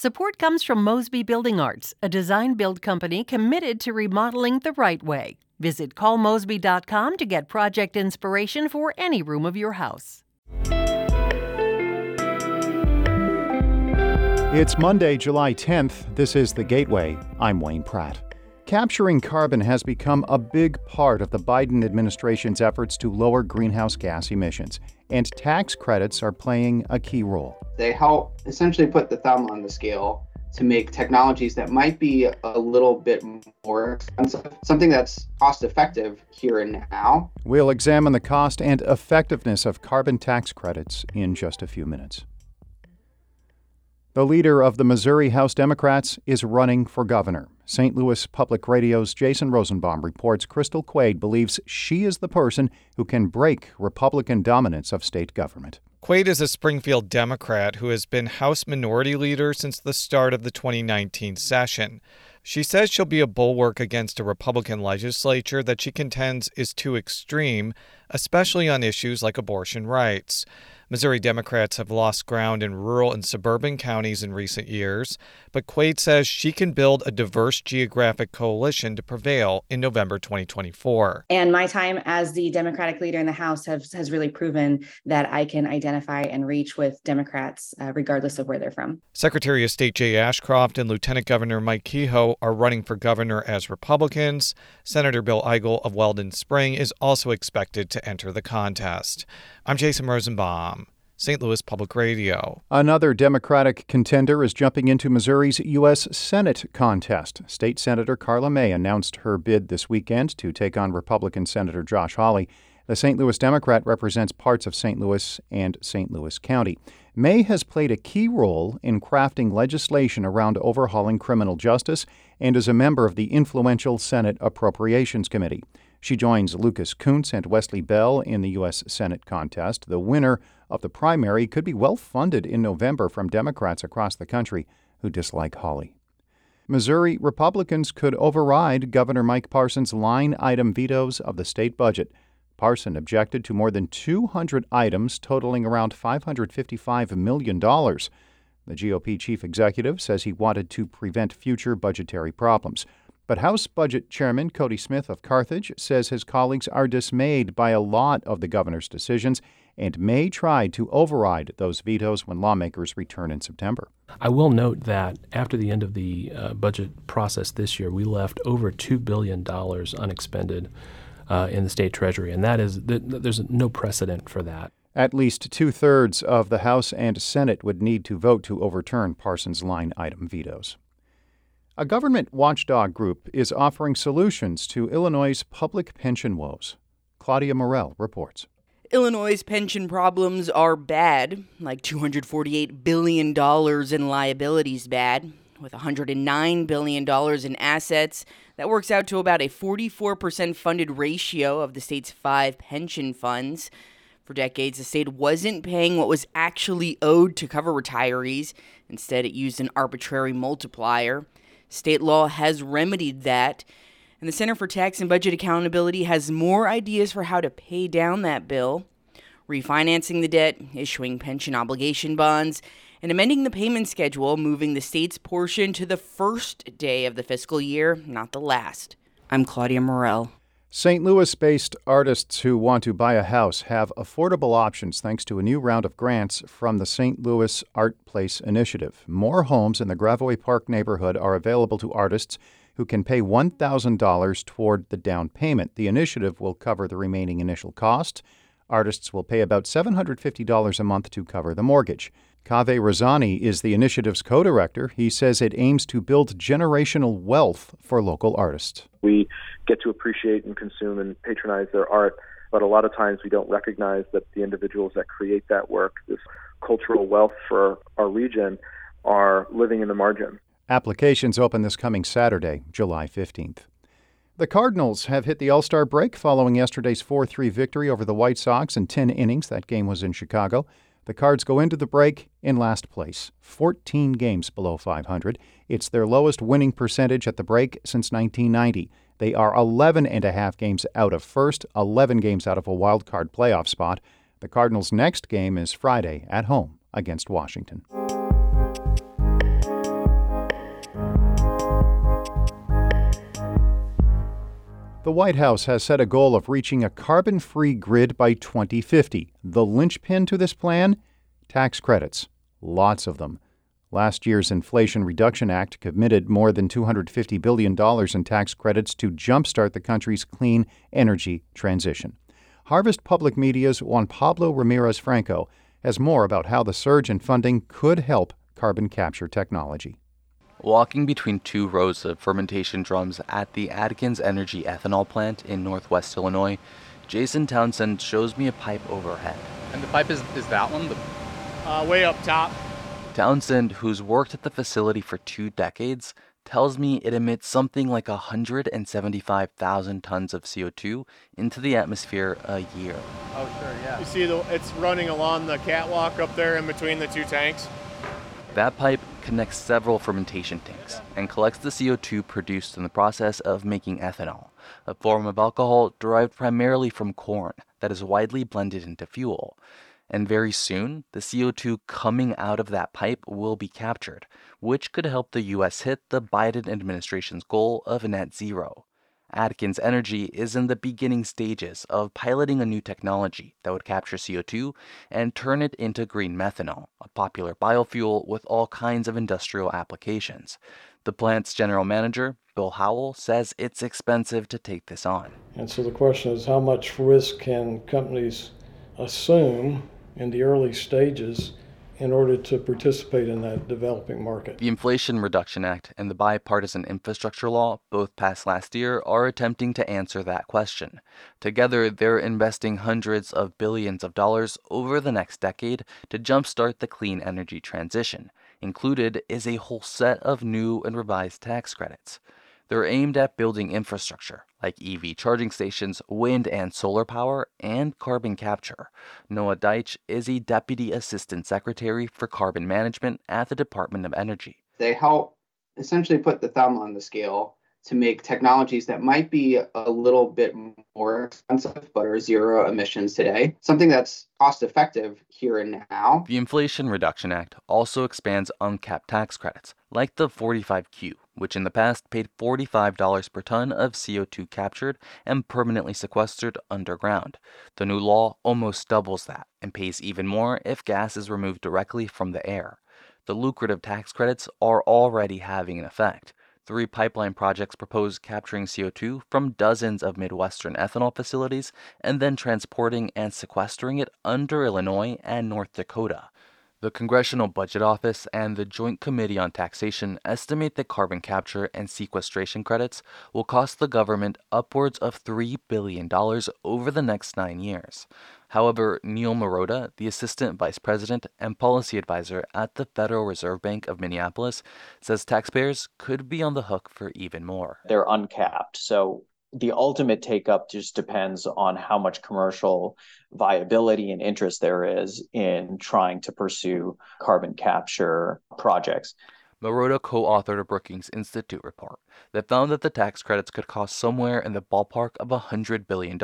Support comes from Mosby Building Arts, a design build company committed to remodeling the right way. Visit callmosby.com to get project inspiration for any room of your house. It's Monday, July 10th. This is The Gateway. I'm Wayne Pratt. Capturing carbon has become a big part of the Biden administration's efforts to lower greenhouse gas emissions, and tax credits are playing a key role. They help essentially put the thumb on the scale to make technologies that might be a little bit more expensive, something that's cost effective here and now. We'll examine the cost and effectiveness of carbon tax credits in just a few minutes. The leader of the Missouri House Democrats is running for governor. St. Louis Public Radio's Jason Rosenbaum reports Crystal Quade believes she is the person who can break Republican dominance of state government. Quade is a Springfield Democrat who has been House Minority Leader since the start of the 2019 session. She says she'll be a bulwark against a Republican legislature that she contends is too extreme, especially on issues like abortion rights. Missouri Democrats have lost ground in rural and suburban counties in recent years, but Quade says she can build a diverse geographic coalition to prevail in November 2024. And my time as the Democratic leader in the House has, has really proven that I can identify and reach with Democrats uh, regardless of where they're from. Secretary of State Jay Ashcroft and Lieutenant Governor Mike Kehoe are running for governor as Republicans. Senator Bill Eigel of Weldon Spring is also expected to enter the contest. I'm Jason Rosenbaum. St. Louis Public Radio. Another Democratic contender is jumping into Missouri's U.S. Senate contest. State Senator Karla May announced her bid this weekend to take on Republican Senator Josh Hawley. The St. Louis Democrat represents parts of St. Louis and St. Louis County. May has played a key role in crafting legislation around overhauling criminal justice and is a member of the influential Senate Appropriations Committee. She joins Lucas Kunce and Wesley Bell in the U.S. Senate contest. The winner of the primary could be well funded in November from Democrats across the country who dislike Hawley. Missouri Republicans could override Governor Mike Parson's line item vetoes of the state budget. Parson objected to more than 200 items totaling around $555 million. The GOP chief executive says he wanted to prevent future budgetary problems. But House Budget Chairman Cody Smith of Carthage says his colleagues are dismayed by a lot of the governor's decisions and may try to override those vetoes when lawmakers return in September. I will note that after the end of the uh, budget process this year, we left over $2 billion unexpended uh, in the state treasury, and that is there's no precedent for that. At least two thirds of the House and Senate would need to vote to overturn Parsons' line item vetoes. A government watchdog group is offering solutions to Illinois' public pension woes. Claudia Morell reports. Illinois' pension problems are bad, like $248 billion in liabilities bad, with $109 billion in assets. That works out to about a 44% funded ratio of the state's five pension funds. For decades, the state wasn't paying what was actually owed to cover retirees. Instead, it used an arbitrary multiplier. State law has remedied that and the Center for Tax and Budget Accountability has more ideas for how to pay down that bill, refinancing the debt, issuing pension obligation bonds, and amending the payment schedule, moving the state's portion to the first day of the fiscal year, not the last. I'm Claudia Morell. St. Louis based artists who want to buy a house have affordable options thanks to a new round of grants from the St. Louis Art Place Initiative. More homes in the Gravois Park neighborhood are available to artists who can pay $1,000 toward the down payment. The initiative will cover the remaining initial cost. Artists will pay about $750 a month to cover the mortgage. Kaveh Razani is the initiative's co director. He says it aims to build generational wealth for local artists. We get to appreciate and consume and patronize their art, but a lot of times we don't recognize that the individuals that create that work, this cultural wealth for our region, are living in the margin. Applications open this coming Saturday, July 15th. The Cardinals have hit the All Star break following yesterday's 4 3 victory over the White Sox in 10 innings. That game was in Chicago. The Cards go into the break in last place, 14 games below 500. It's their lowest winning percentage at the break since 1990. They are 11 and a half games out of first, 11 games out of a wild card playoff spot. The Cardinals' next game is Friday at home against Washington. The White House has set a goal of reaching a carbon free grid by 2050. The linchpin to this plan? Tax credits. Lots of them. Last year's Inflation Reduction Act committed more than $250 billion in tax credits to jumpstart the country's clean energy transition. Harvest Public Media's Juan Pablo Ramirez Franco has more about how the surge in funding could help carbon capture technology. Walking between two rows of fermentation drums at the Adkins Energy ethanol plant in northwest Illinois, Jason Townsend shows me a pipe overhead. And the pipe is, is that one? The... Uh, way up top. Townsend, who's worked at the facility for two decades, tells me it emits something like 175,000 tons of CO2 into the atmosphere a year. Oh, sure, yeah. You see, the, it's running along the catwalk up there in between the two tanks. That pipe connects several fermentation tanks and collects the CO2 produced in the process of making ethanol, a form of alcohol derived primarily from corn that is widely blended into fuel. And very soon, the CO2 coming out of that pipe will be captured, which could help the US hit the Biden administration's goal of net zero. Adkins Energy is in the beginning stages of piloting a new technology that would capture CO2 and turn it into green methanol, a popular biofuel with all kinds of industrial applications. The plant's general manager, Bill Howell, says it's expensive to take this on. And so the question is how much risk can companies assume in the early stages in order to participate in that developing market. The Inflation Reduction Act and the Bipartisan Infrastructure Law, both passed last year, are attempting to answer that question. Together, they're investing hundreds of billions of dollars over the next decade to jumpstart the clean energy transition. Included is a whole set of new and revised tax credits. They're aimed at building infrastructure like EV charging stations, wind and solar power, and carbon capture. Noah Deich is a Deputy Assistant Secretary for Carbon Management at the Department of Energy. They help essentially put the thumb on the scale to make technologies that might be a little bit more expensive but are zero emissions today, something that's cost effective here and now. The Inflation Reduction Act also expands uncapped tax credits, like the 45Q, which in the past paid $45 per ton of CO2 captured and permanently sequestered underground. The new law almost doubles that and pays even more if gas is removed directly from the air. The lucrative tax credits are already having an effect. Three pipeline projects propose capturing CO2 from dozens of Midwestern ethanol facilities and then transporting and sequestering it under Illinois and North Dakota. The Congressional Budget Office and the Joint Committee on Taxation estimate that carbon capture and sequestration credits will cost the government upwards of $3 billion over the next nine years. However, Neil Mehrotra, the Assistant Vice President and Policy Advisor at the Federal Reserve Bank of Minneapolis, says taxpayers could be on the hook for even more. They're uncapped. So the ultimate take up just depends on how much commercial viability and interest there is in trying to pursue carbon capture projects. Mehrotra co authored a Brookings Institute report that found that the tax credits could cost somewhere in the ballpark of $100 billion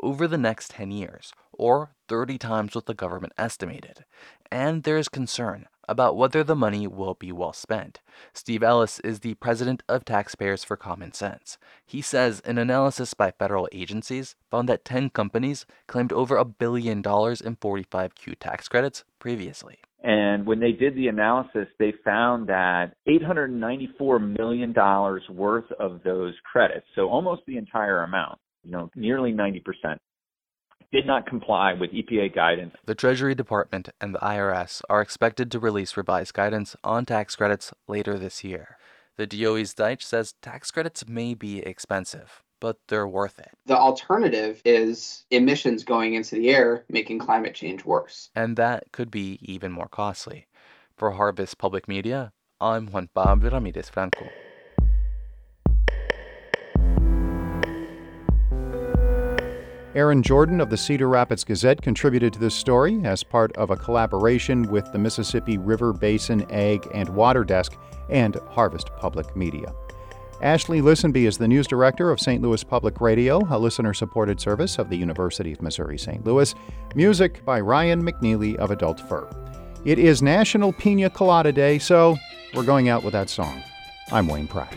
over the next 10 years, or 30 times what the government estimated. And there is concern about whether the money will be well spent. Steve Ellis is the president of Taxpayers for Common Sense. He says an analysis by federal agencies found that 10 companies claimed over a billion dollars in 45Q tax credits previously. And when they did the analysis, they found that $894 million worth of those credits, so almost the entire amount, you know, nearly 90%, did not comply with EPA guidance. The Treasury Department and the IRS are expected to release revised guidance on tax credits later this year. The DOE's Deich says tax credits may be expensive, but they're worth it. The alternative is emissions going into the air, making climate change worse. And that could be even more costly. For Harvest Public Media, I'm Juan Pablo Ramirez Franco. Erin Jordan of the Cedar Rapids Gazette contributed to this story as part of a collaboration with the Mississippi River Basin Ag and Water Desk and Harvest Public Media. Ashley Lisenby is the news director of St. Louis Public Radio, a listener supported service of the University of Missouri St. Louis. Music by Ryan McNeely of Adult Fur. It is National Pina Colada Day, so we're going out with that song. I'm Wayne Pratt.